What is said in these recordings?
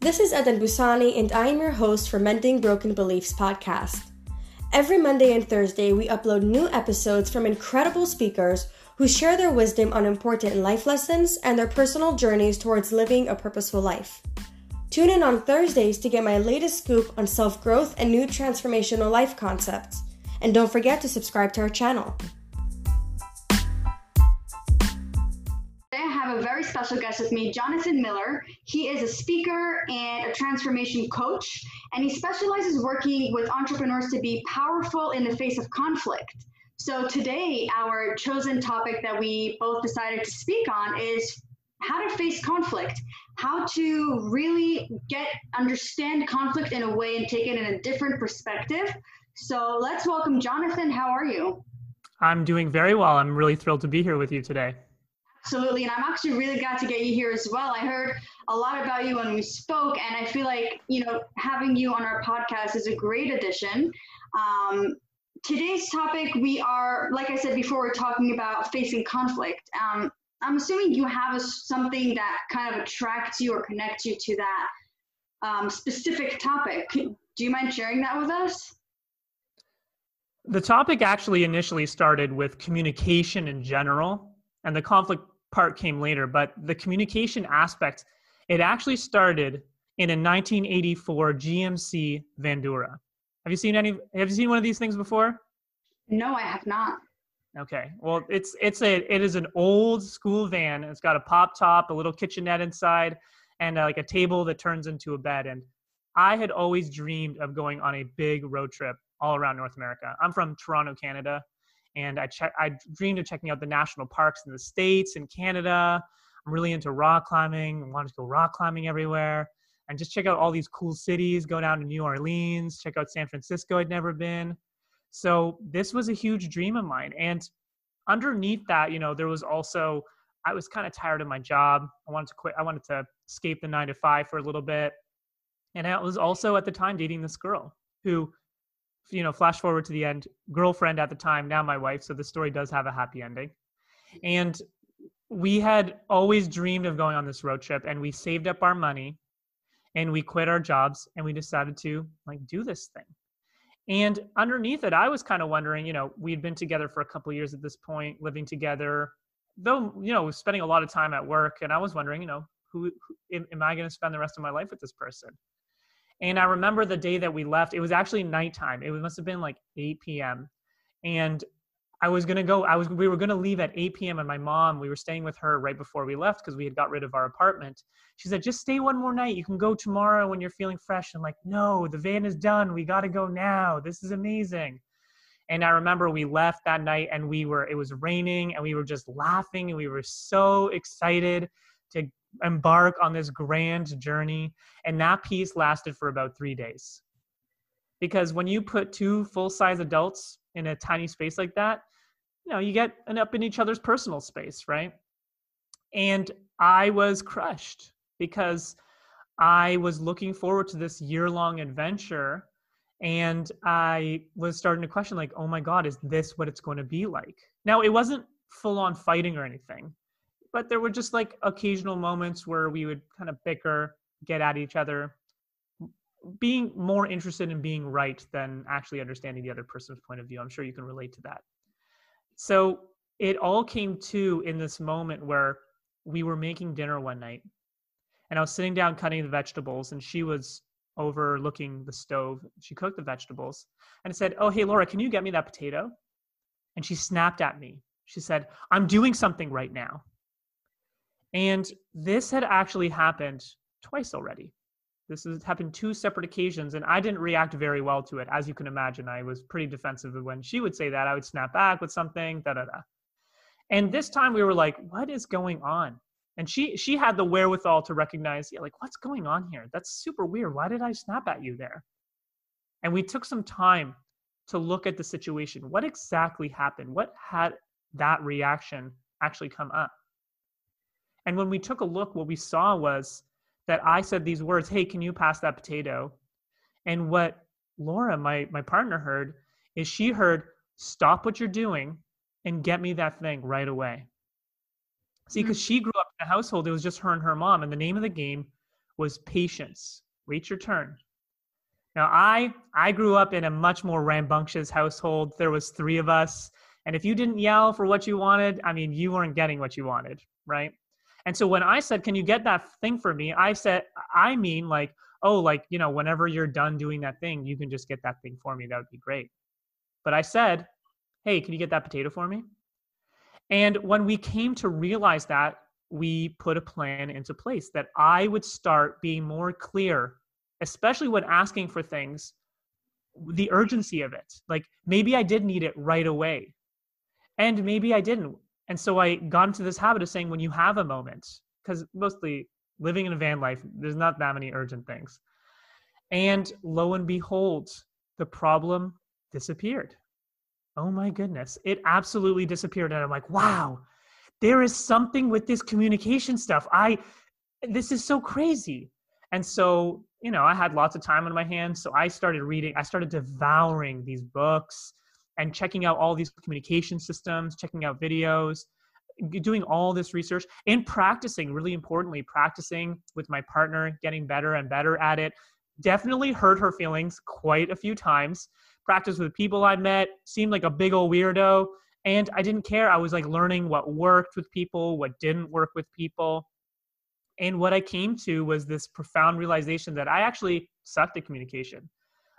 This is Eden Busani, and I am your host for Mending Broken Beliefs podcast. Every Monday and Thursday, we upload new episodes from incredible speakers who share their wisdom on important life lessons and their personal journeys towards living a purposeful life. Tune in on Thursdays to get my latest scoop on self growth and new transformational life concepts. And don't forget to subscribe to our channel. Special guest with me, Jonathan Miller. He is a speaker and a transformation coach, and he specializes working with entrepreneurs to be powerful in the face of conflict. So today, our chosen topic that we both decided to speak on is how to face conflict, how to really get understand conflict in a way and take it in a different perspective. So let's welcome Jonathan. How are you? I'm doing very well. I'm really thrilled to be here with you today. Absolutely. And I'm actually really glad to get you here as well. I heard a lot about you when we spoke, and I feel like, you know, having you on our podcast is a great addition. Um, today's topic, we are, like I said before, we're talking about facing conflict. Um, I'm assuming you have a, something that kind of attracts you or connects you to that um, specific topic. Do you mind sharing that with us? The topic actually initially started with communication in general, and the conflict part came later, but the communication aspect, it actually started in a 1984 GMC Vandura. Have you seen any? Have you seen one of these things before? No, I have not. Okay. Well, it's it's a it is an old school van. It's got a pop top, a little kitchenette inside, and uh, like a table that turns into a bed. And I had always dreamed of going on a big road trip all around North America. I'm from Toronto, Canada, and I check I dreamed of checking out the national parks in the states and Canada. I'm really into rock climbing. I wanted to go rock climbing everywhere and just check out all these cool cities. Go down to New Orleans, check out San Francisco. I'd never been. So this was a huge dream of mine. And underneath that, you know, there was also I was kind of tired of my job. I wanted to quit. I wanted to escape the nine to five for a little bit. And I was also at the time dating this girl who you know, flash forward to the end, girlfriend at the time, now my wife. So the story does have a happy ending. And we had always dreamed of going on this road trip and we saved up our money and we quit our jobs and we decided to like do this thing. And underneath it, I was kind of wondering, you know, we'd been together for a couple years at this point, living together, though, you know, spending a lot of time at work. And I was wondering, you know, who, who am I going to spend the rest of my life with this person? And I remember the day that we left, it was actually nighttime. It must have been like 8 p.m. And I was gonna go, I was we were gonna leave at 8 p.m. and my mom, we were staying with her right before we left because we had got rid of our apartment. She said, just stay one more night. You can go tomorrow when you're feeling fresh. I'm like, no, the van is done. We gotta go now. This is amazing. And I remember we left that night and we were, it was raining and we were just laughing and we were so excited to embark on this grand journey. And that piece lasted for about three days. Because when you put two full size adults in a tiny space like that, you know, you get an up in each other's personal space, right? And I was crushed because I was looking forward to this year long adventure. And I was starting to question, like, oh my God, is this what it's going to be like? Now, it wasn't full on fighting or anything but there were just like occasional moments where we would kind of bicker, get at each other, being more interested in being right than actually understanding the other person's point of view. I'm sure you can relate to that. So it all came to in this moment where we were making dinner one night and I was sitting down cutting the vegetables and she was overlooking the stove. She cooked the vegetables and I said, Oh, hey, Laura, can you get me that potato? And she snapped at me. She said, I'm doing something right now. And this had actually happened twice already. This has happened two separate occasions, and I didn't react very well to it. As you can imagine, I was pretty defensive when she would say that. I would snap back with something, da da da. And this time we were like, what is going on? And she she had the wherewithal to recognize, yeah, like what's going on here? That's super weird. Why did I snap at you there? And we took some time to look at the situation. What exactly happened? What had that reaction actually come up? And when we took a look, what we saw was that I said these words, Hey, can you pass that potato? And what Laura, my, my partner, heard is she heard, Stop what you're doing and get me that thing right away. See, because mm-hmm. she grew up in a household, it was just her and her mom. And the name of the game was patience. Wait your turn. Now I I grew up in a much more rambunctious household. There was 3 of us, and if you didn't yell for what you wanted, I mean, you weren't getting what you wanted, right? And so when I said, "Can you get that thing for me?" I said I mean like, "Oh, like, you know, whenever you're done doing that thing, you can just get that thing for me. That would be great." But I said, "Hey, can you get that potato for me?" And when we came to realize that, we put a plan into place that I would start being more clear, especially when asking for things, the urgency of it. Like maybe I did need it right away, and maybe I didn't. And so I got into this habit of saying, when you have a moment, because mostly living in a van life, there's not that many urgent things. And lo and behold, the problem disappeared. Oh my goodness, it absolutely disappeared. And I'm like, wow, there is something with this communication stuff. I, this is so crazy. And so, you know, I had lots of time on my hands. So I started reading, I started devouring these books and checking out all these communication systems, checking out videos, doing all this research and practicing, really importantly, practicing with my partner, getting better and better at it. Definitely hurt her feelings quite a few times. Practice with people I met, seemed like a big old weirdo and i didn't care i was like learning what worked with people what didn't work with people and what i came to was this profound realization that i actually sucked at communication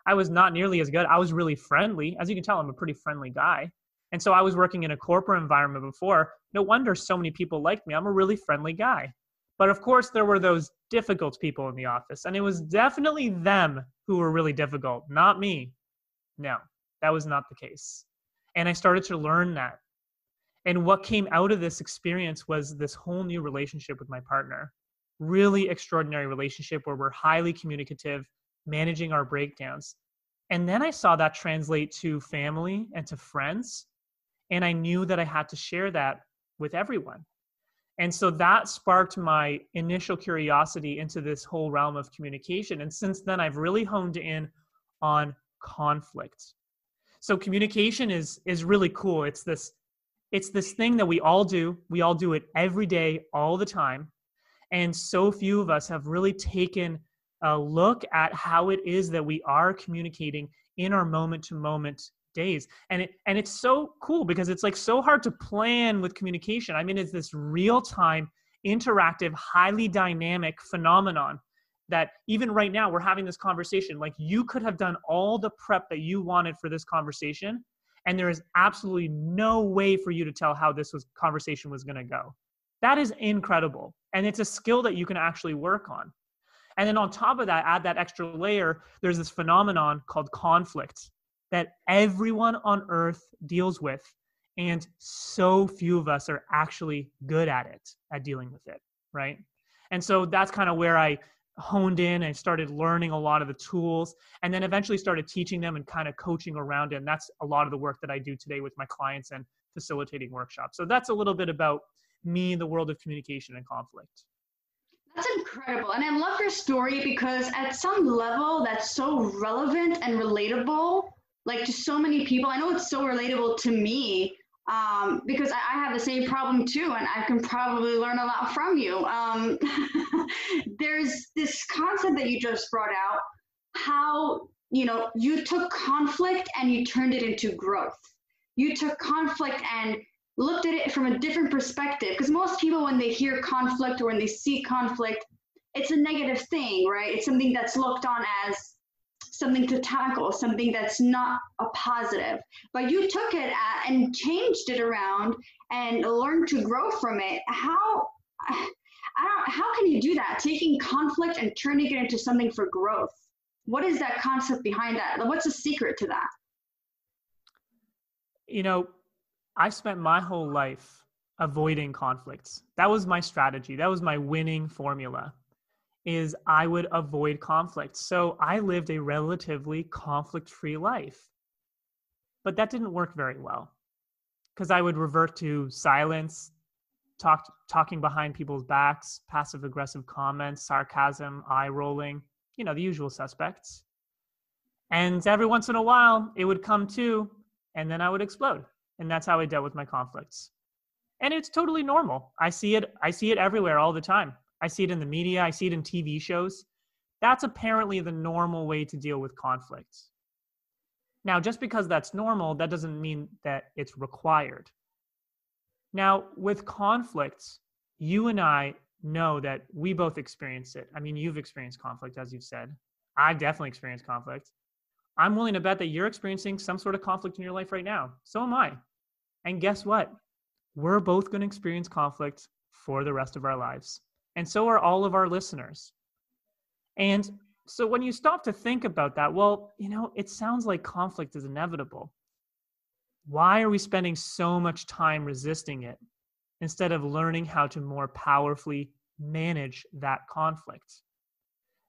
i was not nearly as good. I was really friendly. As you can tell i'm a pretty friendly guy. And so i was working in a corporate environment before. No wonder so many people liked me. I'm a really friendly guy. But of course there were those difficult people in the office and it was definitely them who were really difficult not me. No that was not the case. And I started to learn that. And what came out of this experience was this whole new relationship with my partner. Really extraordinary relationship where we're highly communicative, managing our breakdowns. And then I saw that translate to family and to friends. And I knew that I had to share that with everyone. And so that sparked my initial curiosity into this whole realm of communication. And since then, I've really honed in on conflict so communication is is really cool it's this it's this thing that we all do we all do it every day all the time and so few of us have really taken a look at how it is that we are communicating in our moment to moment days. And it and it's so cool because it's like so hard to plan with communication. I mean it's this real time interactive highly dynamic phenomenon that even right now we're having this conversation. Like you could have done all the prep that you wanted for this conversation and there is absolutely no way for you to tell how this was conversation was going to go. That is incredible and it's a skill that you can actually work on and then on top of that add that extra layer there's this phenomenon called conflict that everyone on earth deals with and so few of us are actually good at it at dealing with it right? And so that's kind of where i honed in and started learning a lot of the tools and then eventually started teaching them and kind of coaching around it and that's a lot of the work that i do today with my clients and facilitating workshops. So that's a little bit about me in the world of communication and conflict that's incredible and i love your story because at some level that's so relevant and relatable like to so many people i know it's so relatable to me um, because I, I, have the same problem too, and I can probably learn a lot from you. Um, there's this concept that you just brought out how you know you took conflict and you turned it into growth. You took conflict and looked at it from a different perspective because most people when they hear conflict or when they see conflict it's a negative thing right it's something that's looked on as something to tackle, something that's not a positive. But you took it at, and changed it around and learned to grow from it. How I don't how can you do that? Taking conflict and turning it into something for growth. What is that concept behind that? What's the secret to that? You know, I spent my whole life avoiding conflicts. That was my strategy. That was my winning formula is I would avoid conflict. So I lived a relatively conflict free life. But that didn't work very well because I would revert to silence, talk, talking behind people's backs, passive aggressive comments, sarcasm, eye rolling, you know, the usual suspects. And every once in a while, it would come to, and then I would explode. And that's how I dealt with my conflicts. And it's totally normal. I see it. I see it everywhere all the time I see it in the media, I see it in TV shows. That's apparently the normal way to deal with conflicts. Now, just because that's normal, that doesn't mean that it's required. Now, with conflicts, you and I know that we both experience it. I mean, you've experienced conflict, as you've said. I've definitely experienced conflict. I'm willing to bet that you're experiencing some sort of conflict in your life right now. So am I. And guess what? We're both going to experience conflict for the rest of our lives. And so are all of our listeners. And so when you stop to think about that, well, you know, it sounds like conflict is inevitable. Why are we spending so much time resisting it instead of learning how to more powerfully manage that conflict?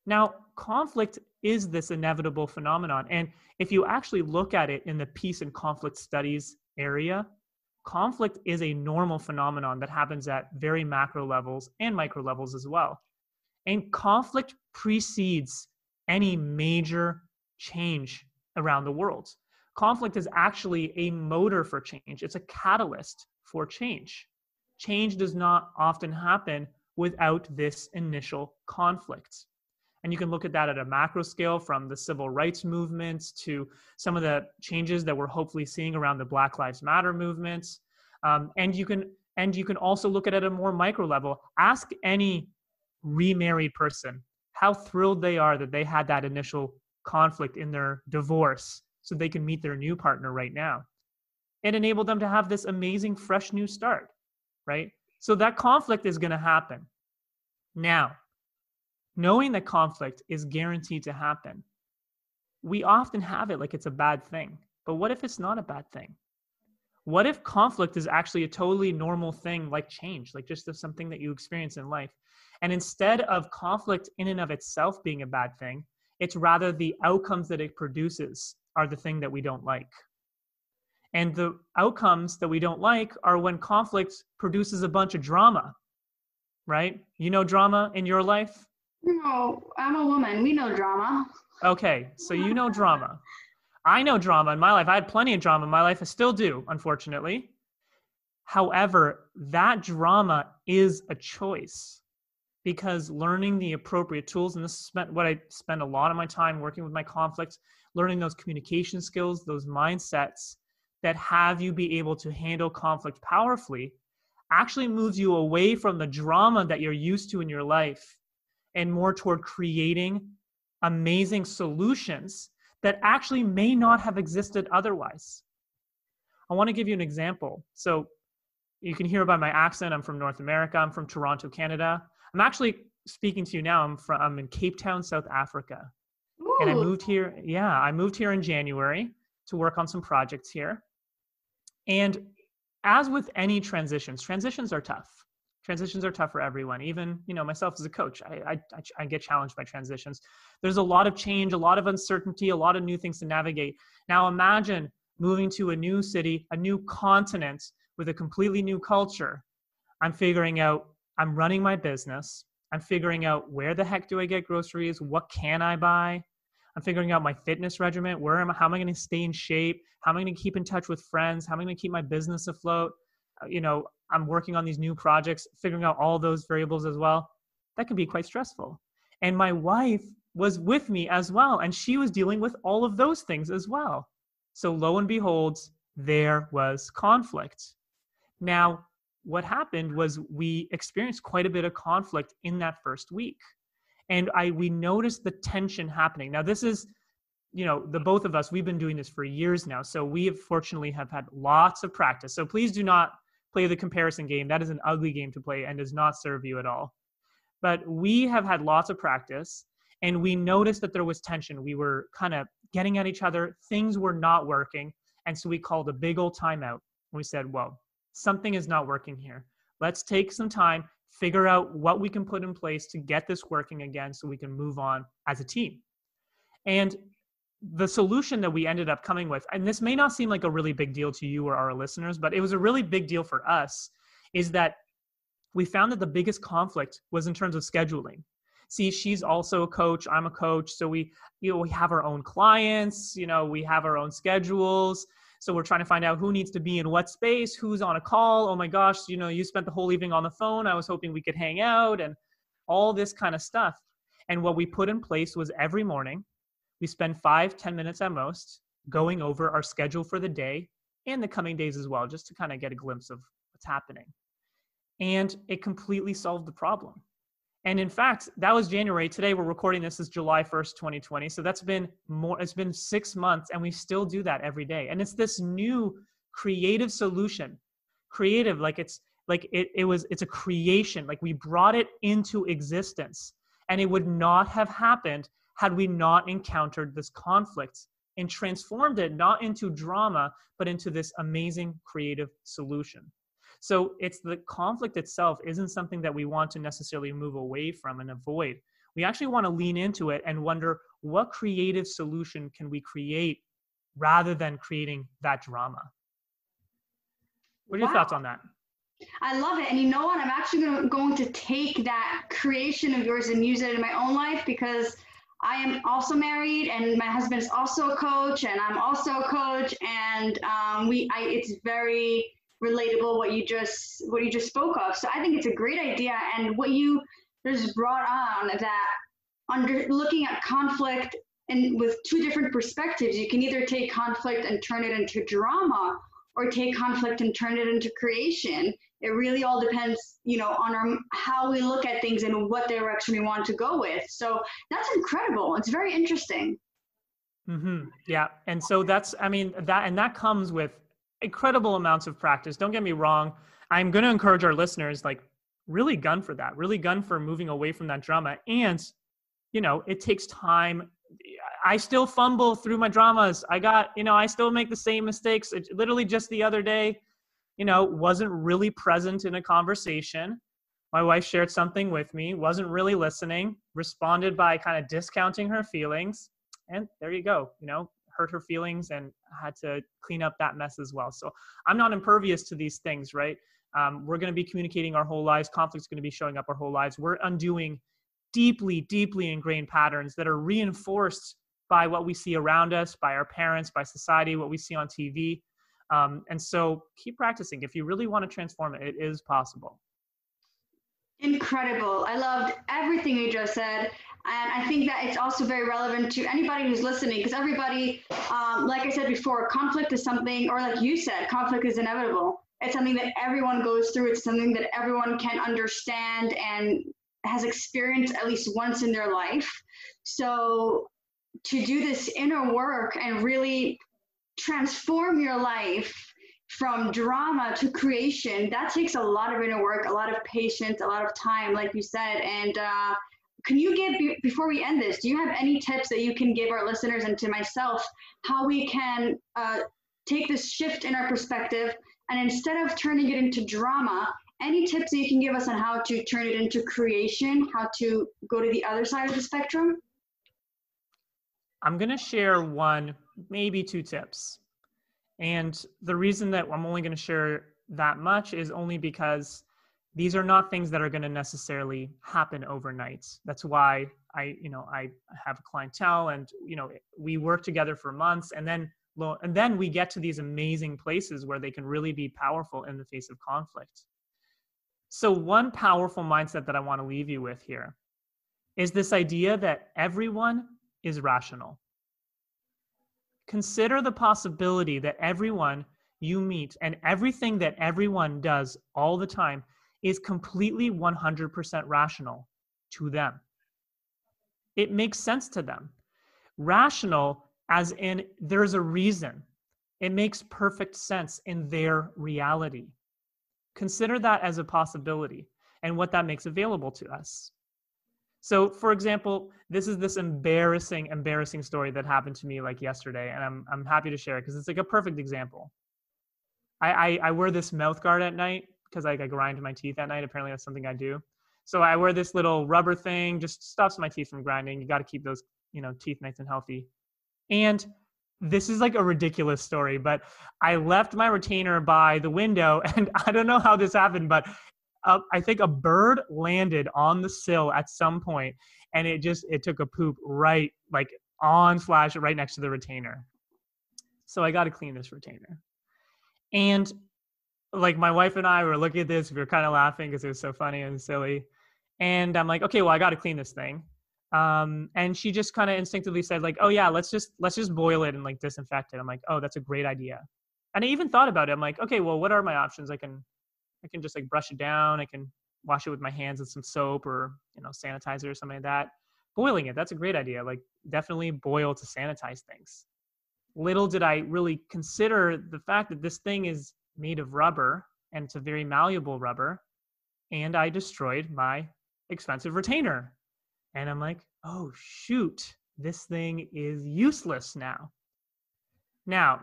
Now, conflict is this inevitable phenomenon. And if you actually look at it in the peace and conflict studies area, conflict is a normal phenomenon that happens at very macro levels and micro levels as well. And conflict precedes any major change around the world. Conflict is actually a motor for change, it's a catalyst for change. Change does not often happen without this initial conflict. And you can look at that at a macro scale from the civil rights movements to some of the changes that we're hopefully seeing around the Black Lives Matter movements. Um, and you can and you can also look at it at a more micro level. Ask any remarried person how thrilled they are that they had that initial conflict in their divorce so they can meet their new partner right now. and enable them to have this amazing, fresh new start, right? So that conflict is going to happen. Now, knowing that conflict is guaranteed to happen, we often have it like it's a bad thing. But what if it's not a bad thing? What if conflict is actually a totally normal thing like change, like just something that you experience in life? And instead of conflict in and of itself being a bad thing, it's rather the outcomes that it produces are the thing that we don't like. And the outcomes that we don't like are when conflict produces a bunch of drama, right? You know drama in your life? No, I'm a woman. We know drama. Okay, so you know drama. I know drama in my life. I had plenty of drama in my life. I still do, unfortunately. However, that drama is a choice because learning the appropriate tools, and this is what I spend a lot of my time working with my conflicts, learning those communication skills, those mindsets that have you be able to handle conflict powerfully actually moves you away from the drama that you're used to in your life and more toward creating amazing solutions that actually may not have existed otherwise. I want to give you an example. So you can hear by my accent, I'm from North America, I'm from Toronto, Canada. I'm actually speaking to you now. I'm from I'm in Cape Town, South Africa. Ooh. And I moved here, yeah, I moved here in January to work on some projects here. And as with any transitions, transitions are tough transitions are tough for everyone. Even you know myself as a coach I, I i get challenged by transitions. There's a lot of change a lot of uncertainty a lot of new things to navigate. Now imagine moving to a new city a new continent with a completely new culture. I'm figuring out i'm running my business. I'm figuring out where the heck do i get groceries? What can i buy? I'm figuring out my fitness regimen. Where am i how am i going to stay in shape? How am i going to keep in touch with friends? How am i going to keep my business afloat? Uh, you know I'm working on these new projects, figuring out all those variables as well, that can be quite stressful. And my wife was with me as well, and she was dealing with all of those things as well. So lo and behold, there was conflict. Now, what happened was we experienced quite a bit of conflict in that first week. And I we noticed the tension happening. Now, this is you know the both of us we've been doing this for years now so we have fortunately have had lots of practice so please do not play the comparison game. That is an ugly game to play and does not serve you at all. But we have had lots of practice and we noticed that there was tension. We were kind of getting at each other, things were not working. And so we called a big old timeout. We said, well, something is not working here. Let's take some time, figure out what we can put in place to get this working again so we can move on as a team. And the solution that we ended up coming with, and this may not seem like a really big deal to you or our listeners, but it was a really big deal for us, is that we found that the biggest conflict was in terms of scheduling. See, she's also a coach, I'm a coach, so we you know we have our own clients, you know, we have our own schedules. So we're trying to find out who needs to be in what space, who's on a call. Oh my gosh, you know, you spent the whole evening on the phone. I was hoping we could hang out and all this kind of stuff. And what we put in place was every morning, we spend five, ten minutes at most going over our schedule for the day and the coming days as well, just to kind of get a glimpse of what's happening. And it completely solved the problem. And in fact, that was January. Today we're recording this is July 1st, 2020. So that's been more, it's been six months and we still do that every day. And it's this new creative solution. Creative, like it's like it, it was, it's a creation. Like we brought it into existence. And it would not have happened had we not encountered this conflict and transformed it not into drama, but into this amazing creative solution. So it's the conflict itself isn't something that we want to necessarily move away from and avoid. We actually want to lean into it and wonder what creative solution can we create rather than creating that drama. What are your wow. thoughts on that? I love it. And you know what? I'm actually going to take that creation of yours and use it in my own life because I am also married and my husband is also a coach and I'm also a coach. And um, we, I, it's very, relatable what you just what you just spoke of. So I think it's a great idea, and what you just brought on that under looking at conflict and with two different perspectives, you can either take conflict and turn it into drama, or take conflict and turn it into creation. It really all depends, you know, on our, how we look at things and what direction we want to go with. So that's incredible. It's very interesting. Mm-hmm. Yeah, and so that's, I mean, that and that comes with incredible amounts of practice. Don't get me wrong. I'm going to encourage our listeners, like, really gun for that, really gun for moving away from that drama. And, you know, it takes time. I still fumble through my dramas. I got, you know, I still make the same mistakes. It, literally just the other day, you know, wasn't really present in a conversation. My wife shared something with me, wasn't really listening, responded by kind of discounting her feelings. And there you go. You know, hurt her feelings and had to clean up that mess as well. So I'm not impervious to these things, right? Um, we're going to be communicating our whole lives. Conflict's going to be showing up our whole lives. We're undoing deeply, deeply ingrained patterns that are reinforced by what we see around us, by our parents, by society, what we see on TV. Um, and so keep practicing. If you really want to transform it, it is possible. Incredible. I loved everything you just said. And I think that it's also very relevant to anybody who's listening because everybody, um, like I said before, conflict is something, or like you said, conflict is inevitable. It's something that everyone goes through. It's something that everyone can understand and has experienced at least once in their life. So to do this inner work and really transform your life from drama to creation, that takes a lot of inner work, a lot of patience, a lot of time, like you said. And uh, can you give before we end this do you have any tips that you can give our listeners and to myself how we can uh, take this shift in our perspective and instead of turning it into drama any tips that you can give us on how to turn it into creation how to go to the other side of the spectrum i'm going to share one maybe two tips. And the reason that i'm only going to share that much is only because these are not things that are going to necessarily happen overnight. That's why i you know i have clientele and you know we work together for months and then and then we get to these amazing places where they can really be powerful in the face of conflict. So one powerful mindset that i want to leave you with here is this idea that everyone is rational consider the possibility that everyone you meet and everything that everyone does all the time is completely 100% rational to them. It makes sense to them. Rational, as in there's a reason. It makes perfect sense in their reality. Consider that as a possibility and what that makes available to us. So, for example, this is this embarrassing, embarrassing story that happened to me like yesterday, and I'm I'm happy to share it because it's like a perfect example. I, I I wear this mouth guard at night, because like I grind my teeth at night. Apparently, that's something I do. So I wear this little rubber thing, just stops my teeth from grinding. You got to keep those, you know, teeth nice and healthy. And this is like a ridiculous story, but I left my retainer by the window, and I don't know how this happened, but I think a bird landed on the sill at some point, and it just it took a poop right like on slash right next to the retainer. So I got to clean this retainer, and like my wife and I were looking at this, we were kind of laughing because it was so funny and silly. And I'm like, okay, well, I got to clean this thing. Um, and she just kind of instinctively said like, oh yeah, let's just let's just boil it and like disinfect it. I'm like, oh, that's a great idea. And I even thought about it. I'm like, okay, well, what are my options? I can I can just like brush it down. I can wash it with my hands and some soap or you know sanitizer or something like that. Boiling it, that's a great idea. Like definitely boil to sanitize things. Little did I really consider the fact that this thing is made of rubber and it's a very malleable rubber. And I destroyed my expensive retainer. And I'm like, oh, shoot, this thing is useless now. Now,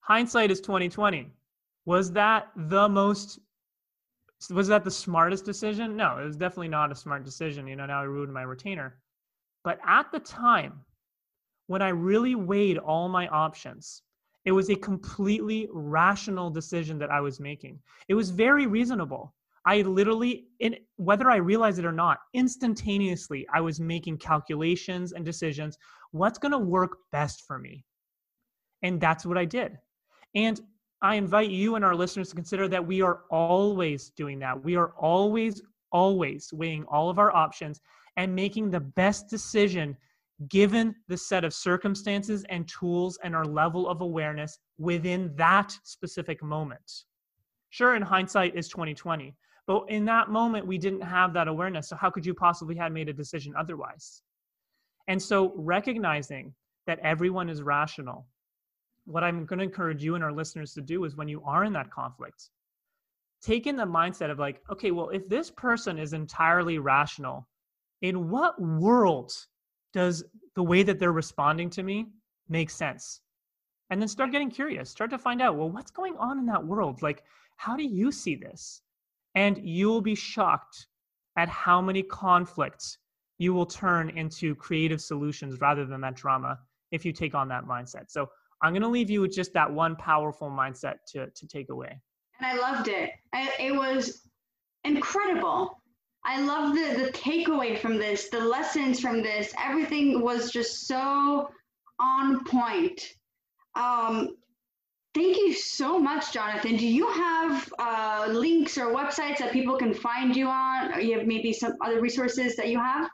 hindsight is 2020. Was that the most was that the smartest decision? No, it was definitely not a smart decision. You know, now I ruined my retainer. But at the time, when I really weighed all my options, it was a completely rational decision that I was making. It was very reasonable. I literally, in, whether I realized it or not, instantaneously, I was making calculations and decisions. What's going to work best for me? And that's what I did. And I invite you and our listeners to consider that we are always doing that. We are always, always weighing all of our options and making the best decision given the set of circumstances and tools and our level of awareness within that specific moment. Sure, in hindsight is 2020, but in that moment we didn't have that awareness. So how could you possibly have made a decision otherwise? And so recognizing that everyone is rational, what I'm going to encourage you and our listeners to do is when you are in that conflict, take in the mindset of like, okay, well, if this person is entirely rational, in what world does the way that they're responding to me make sense? And then start getting curious, start to find out, well, what's going on in that world? Like, how do you see this? And you will be shocked at how many conflicts you will turn into creative solutions rather than that drama if you take on that mindset. So I'm going to leave you with just that one powerful mindset to, to take away. And I loved it. I, it was incredible. I love the, the takeaway from this, the lessons from this. Everything was just so on point. Um, thank you so much, Jonathan. Do you have uh, links or websites that people can find you on? Or you have maybe some other resources that you have?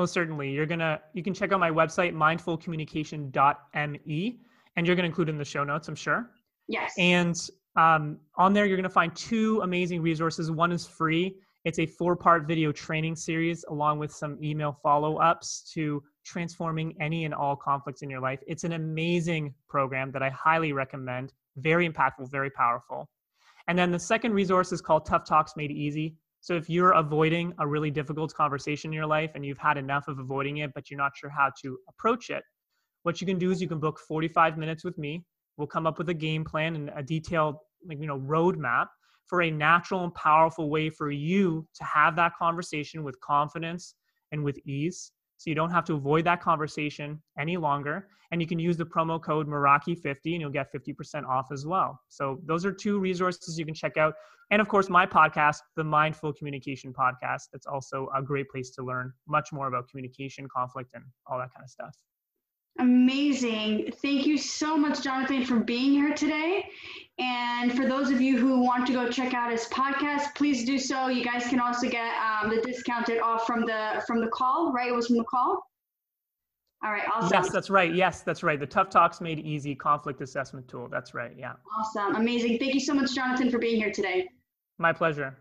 Most certainly. You're gonna you can check out my website, mindfulcommunication.me, and you're gonna include in the show notes, I'm sure. Yes. And um, on there, you're gonna find two amazing resources. One is free. It's a four-part video training series along with some email follow-ups to transforming any and all conflicts in your life. It's an amazing program that I highly recommend. Very impactful, very powerful. And then the second resource is called Tough Talks Made Easy. So if you're avoiding a really difficult conversation in your life and you've had enough of avoiding it, but you're not sure how to approach it, what you can do is you can book 45 minutes with me. We'll come up with a game plan and a detailed, like, you know, roadmap for a natural and powerful way for you to have that conversation with confidence and with ease. So you don't have to avoid that conversation any longer. And you can use the promo code Meraki50 and you'll get 50% off as well. So those are two resources you can check out. And of course, my podcast, the Mindful Communication Podcast, that's also a great place to learn much more about communication, conflict, and all that kind of stuff. Amazing. Thank you so much, Jonathan, for being here today. And for those of you who want to go check out his podcast, please do so. You guys can also get um, the discounted off from the from the call, right? It was from the call. All right, awesome. Yes, that's right. Yes, that's right. The Tough Talks Made Easy conflict assessment tool. That's right. Yeah. Awesome. Amazing. Thank you so much, Jonathan, for being here today. My pleasure.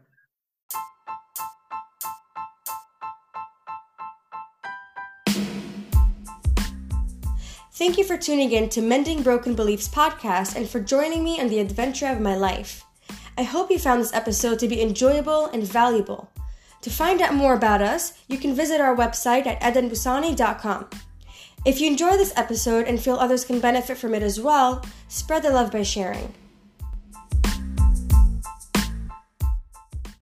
Thank you for tuning in to Mending Broken Beliefs podcast and for joining me on the adventure of my life. I hope you found this episode to be enjoyable and valuable. To find out more about us, you can visit our website at edenbusani.com. If you enjoy this episode and feel others can benefit from it as well, spread the love by sharing.